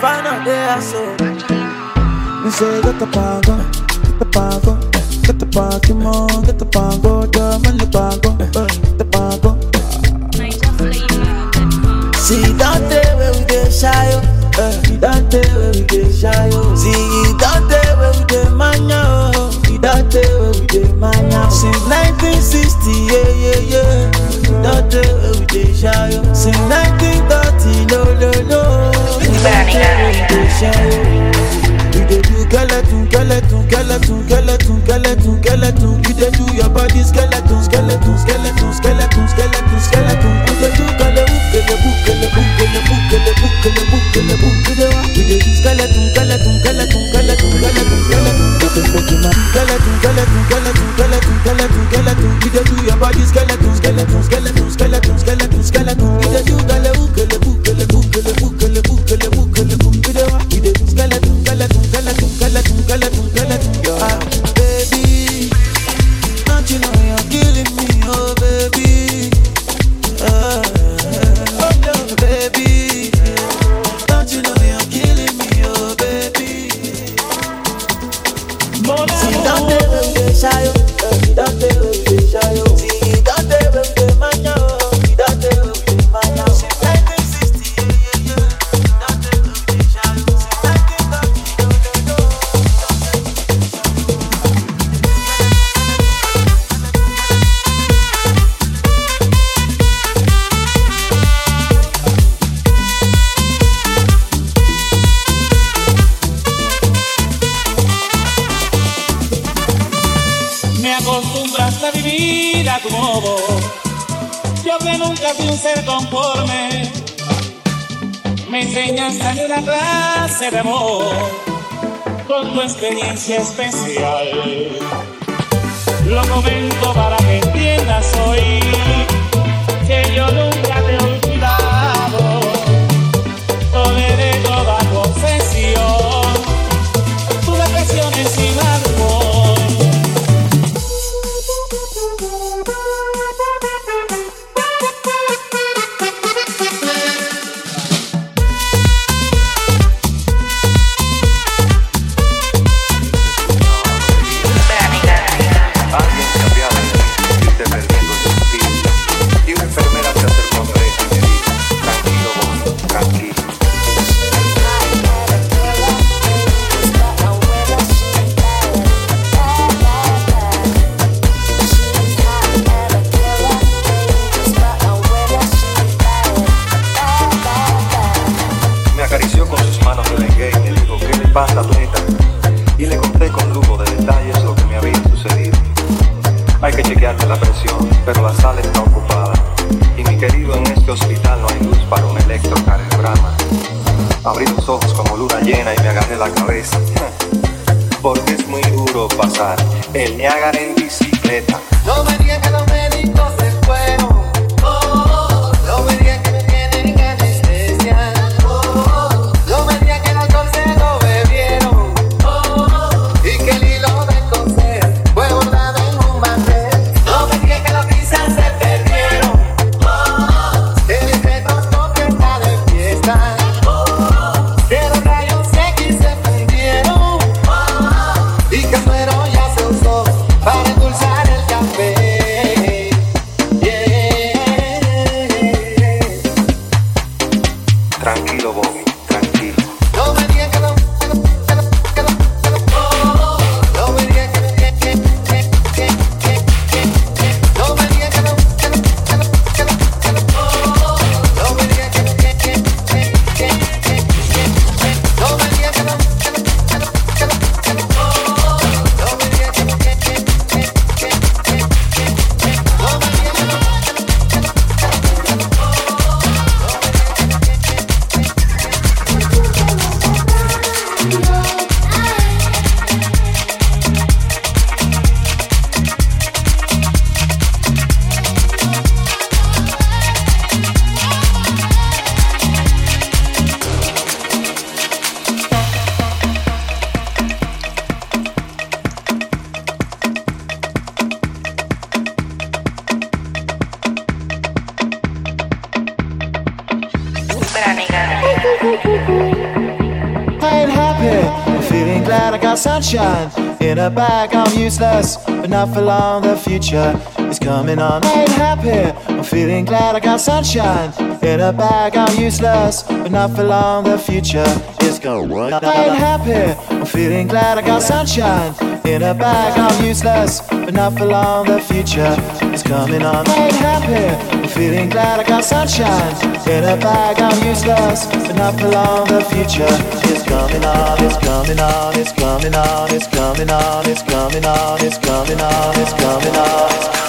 Final day I saw. Me say get the pago, get the pago, get the Pokemon, get the pago, diamond the pago, get the pago. See that day where we dey shy, uh, see that day where we dey shy, oh. see that day where we dey manya, see that day where we dey manya. Since 1960, yeah yeah yeah, that day where we dey shy, oh. since 1930, no no. You dey do skeleton, skeleton, skeleton, skeleton, skeleton, skeleton. You dey do your body skeleton, skeleton, skeleton, skeleton, skeleton, skeleton. You do kalebu, kalebu, kalebu, kalebu, kalebu, kalebu, kalebu. You dey wa? You do skeleton, skeleton, skeleton, skeleton, skeleton, skeleton. Skeleton, skeleton, skeleton, skeleton, skeleton, do your body skeleton, skeleton. experiencia especial. A bag. I'm useless, but not for long. The future is coming on. I ain't happy. I'm feeling glad I got sunshine in a bag. I'm useless, but not for long. The future is going. I ain't happy. I'm feeling glad I got sunshine in a bag. I'm useless, but not for long. The future is coming on. I ain't happy. I'm feeling glad I got sunshine in a bag. I'm useless, but not for long. The future coming on. It's coming on. It's coming on. It's coming on. It's coming on. It's coming on. It's coming on. It's coming on.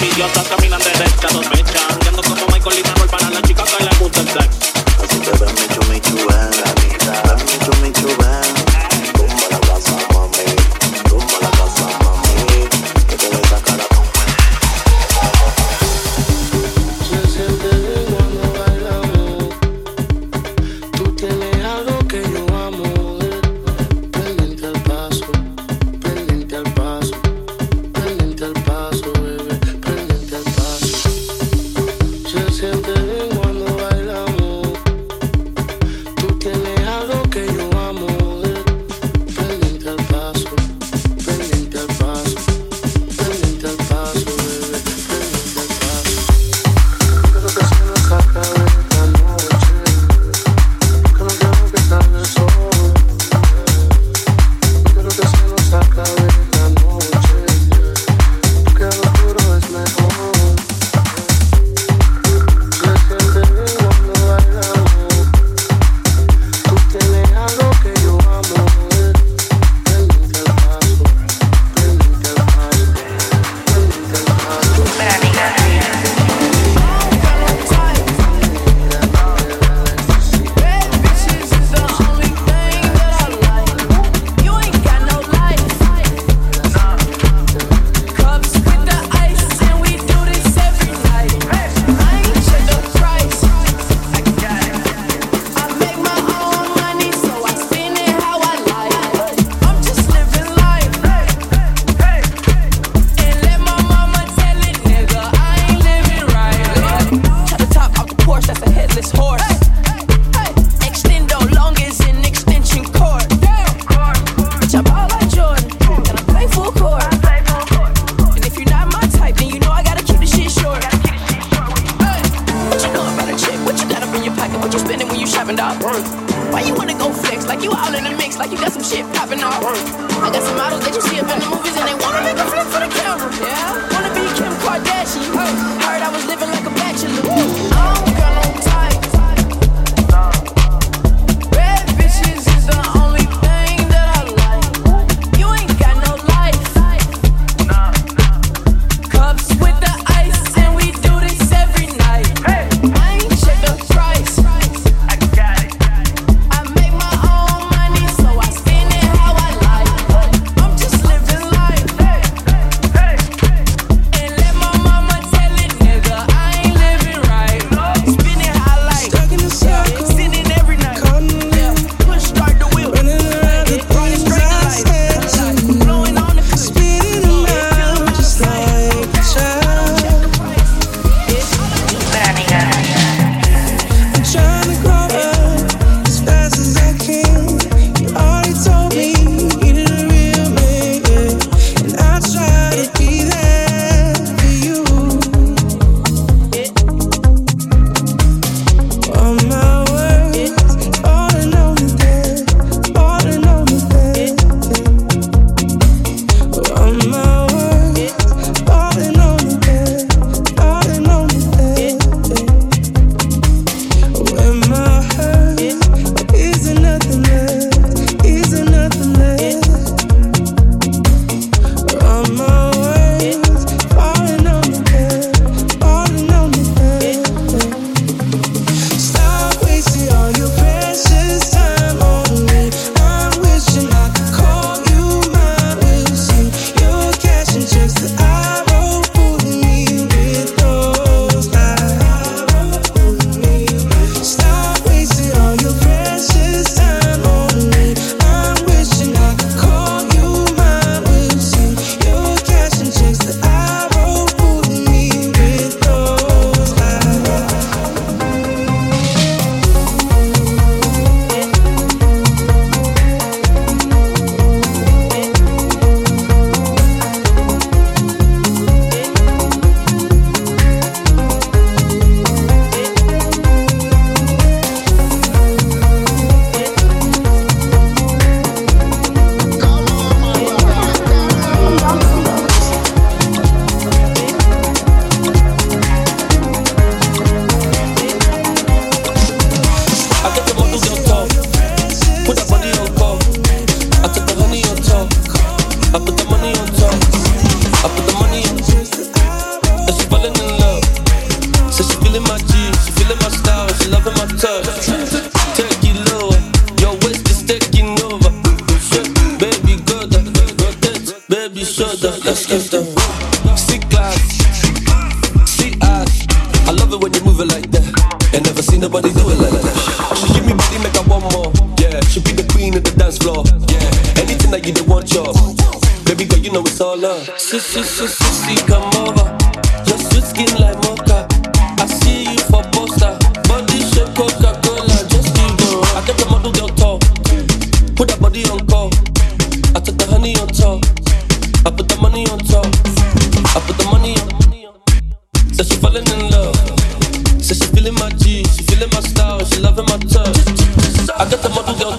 envidiosas caminan derecha, dos mechas. Ando como Michael y Manuel para la chica que le gusta el sex. Así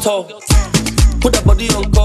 toe. Put that body on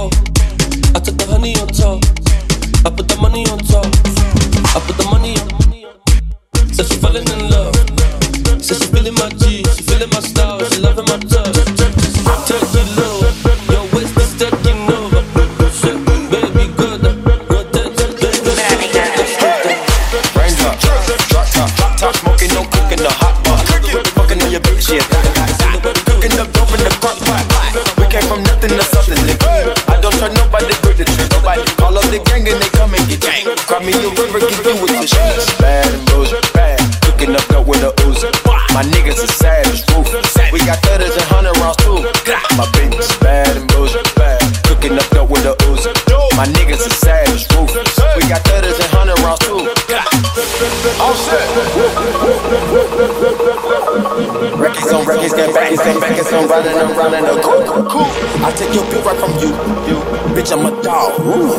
running around in a cool, cool. I take your beat right from you. you. Bitch, I'm a dog. Ooh.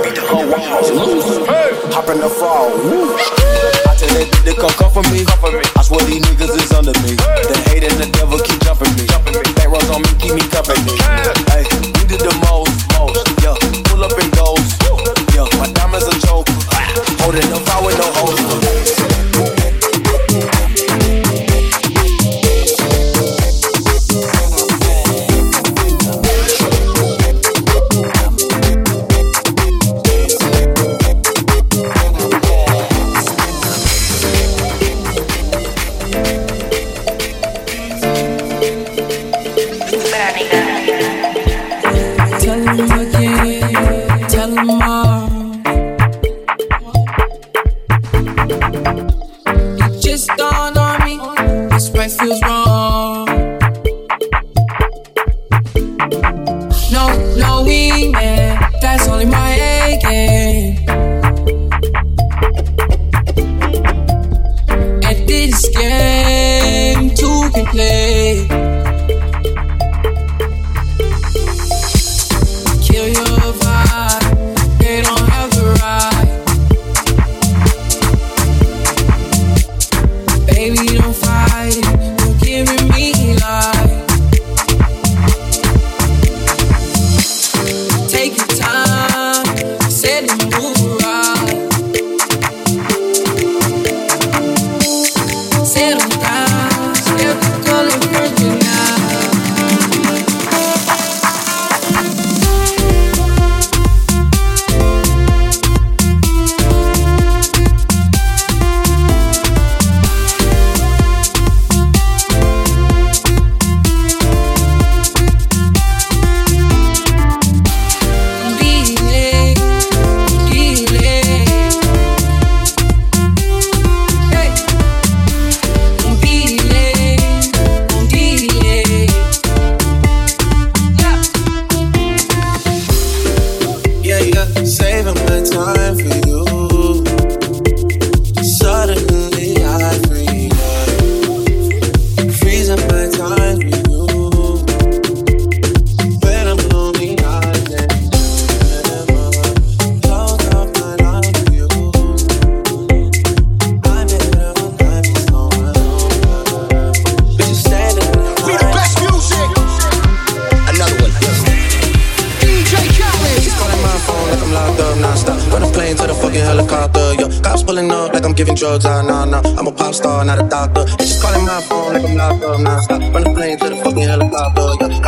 Beat the whole walls. Hey. Hop in the frog. Ooh. I tell that bitch to come cover me. I swear these niggas is under me. The hate and the devil keep jumping me. Back rows on me, keep me company. Hey, we did the most, most. Yeah, pull up and goes. Yeah, my diamonds a joke. Holding up, power, no hoes. let move.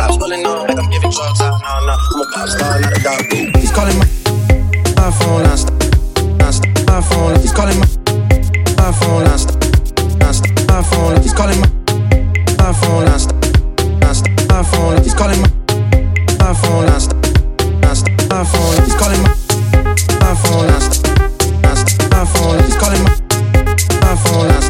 cops pulling like I'm giving drugs out. Nah, nah, I'm a pop star, not a dog. He's calling my, my phone, I stop, I stop, my phone. He's calling my, my phone, I stop, I stop, my phone. He's calling my, my phone, I stop, I stop, my phone. He's calling my, my phone, I stop, I stop, my phone. He's calling my, my phone, I stop, my phone. He's calling my, my phone, I stop.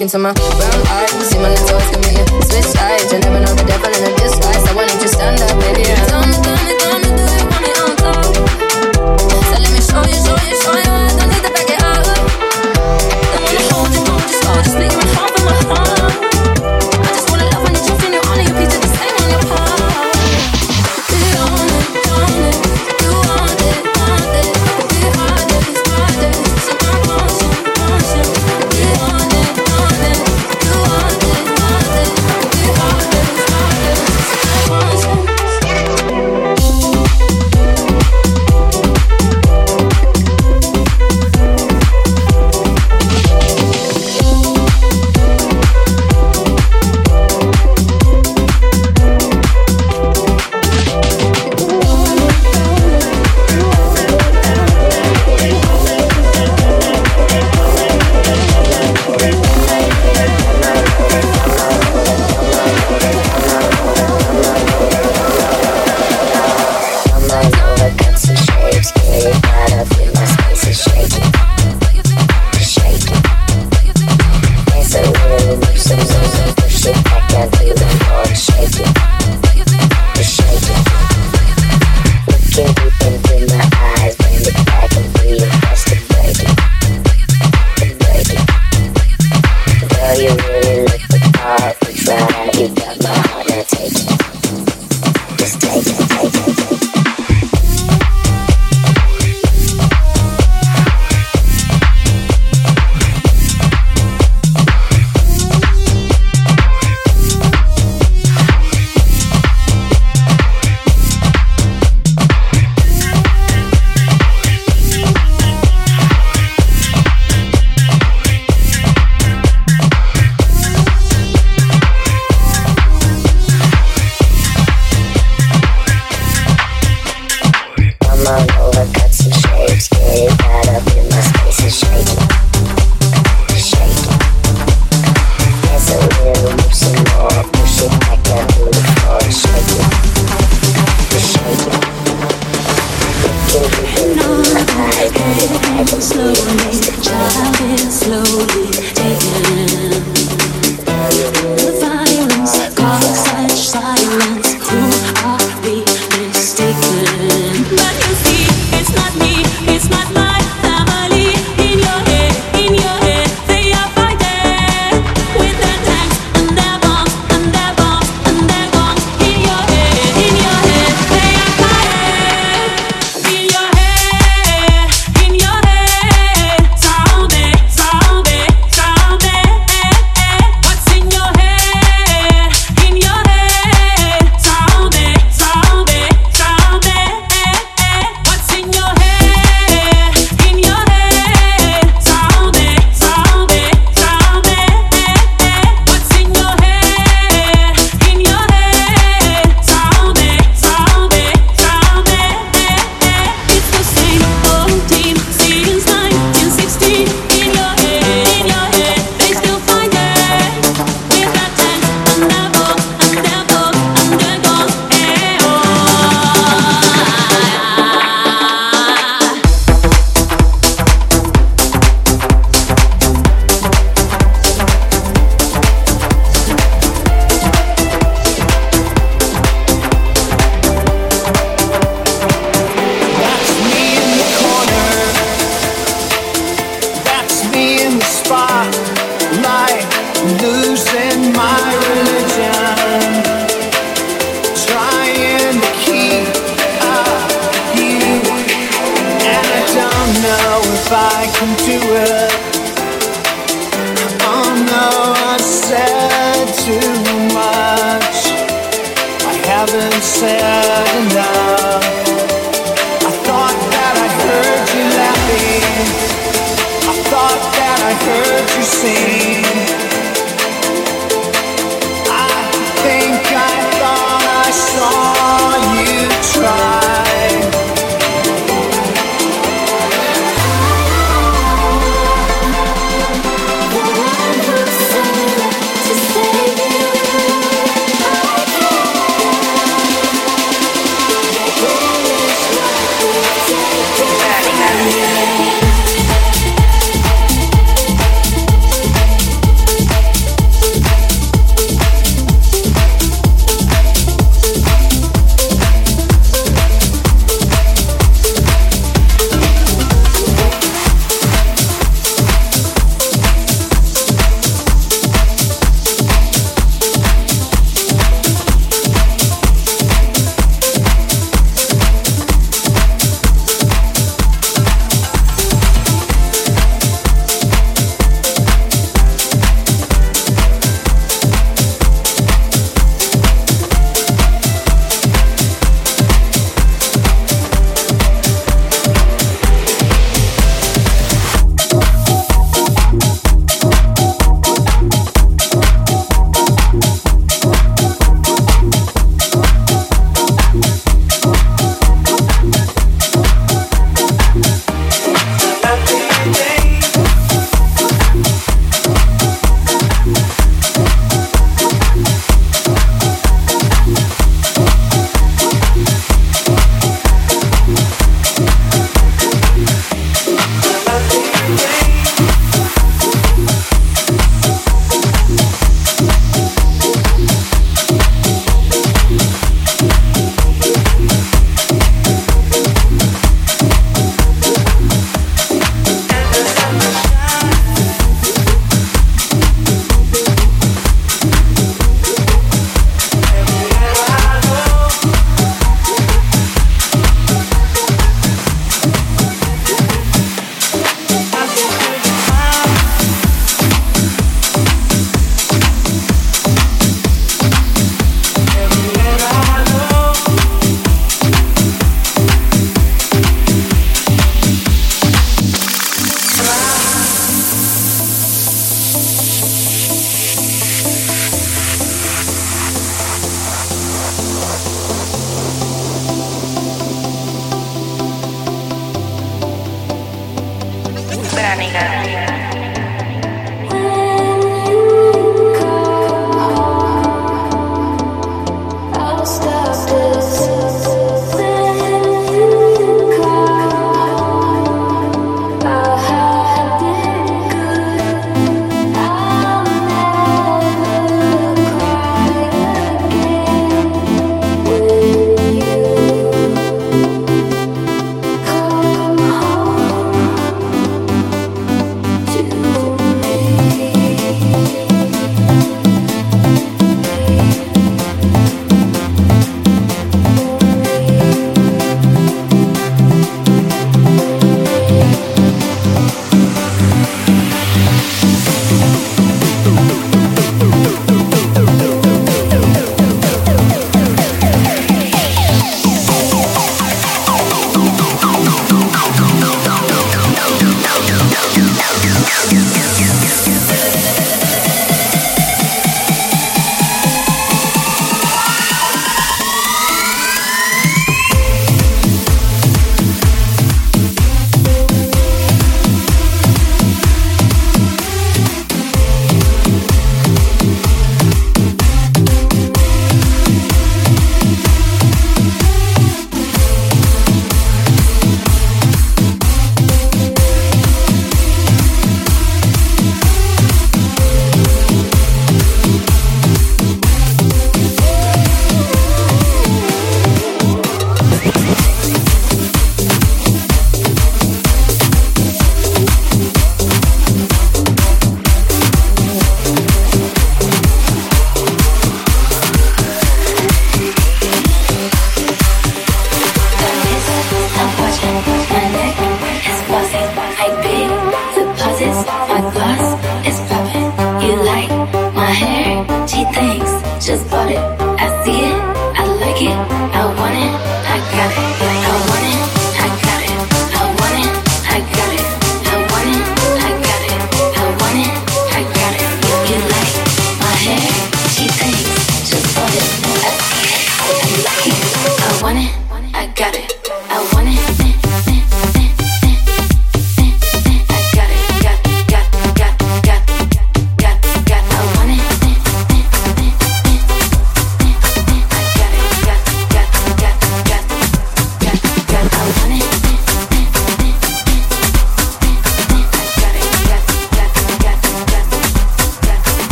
Look into my brown eyes. See my lips always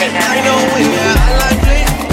since I left the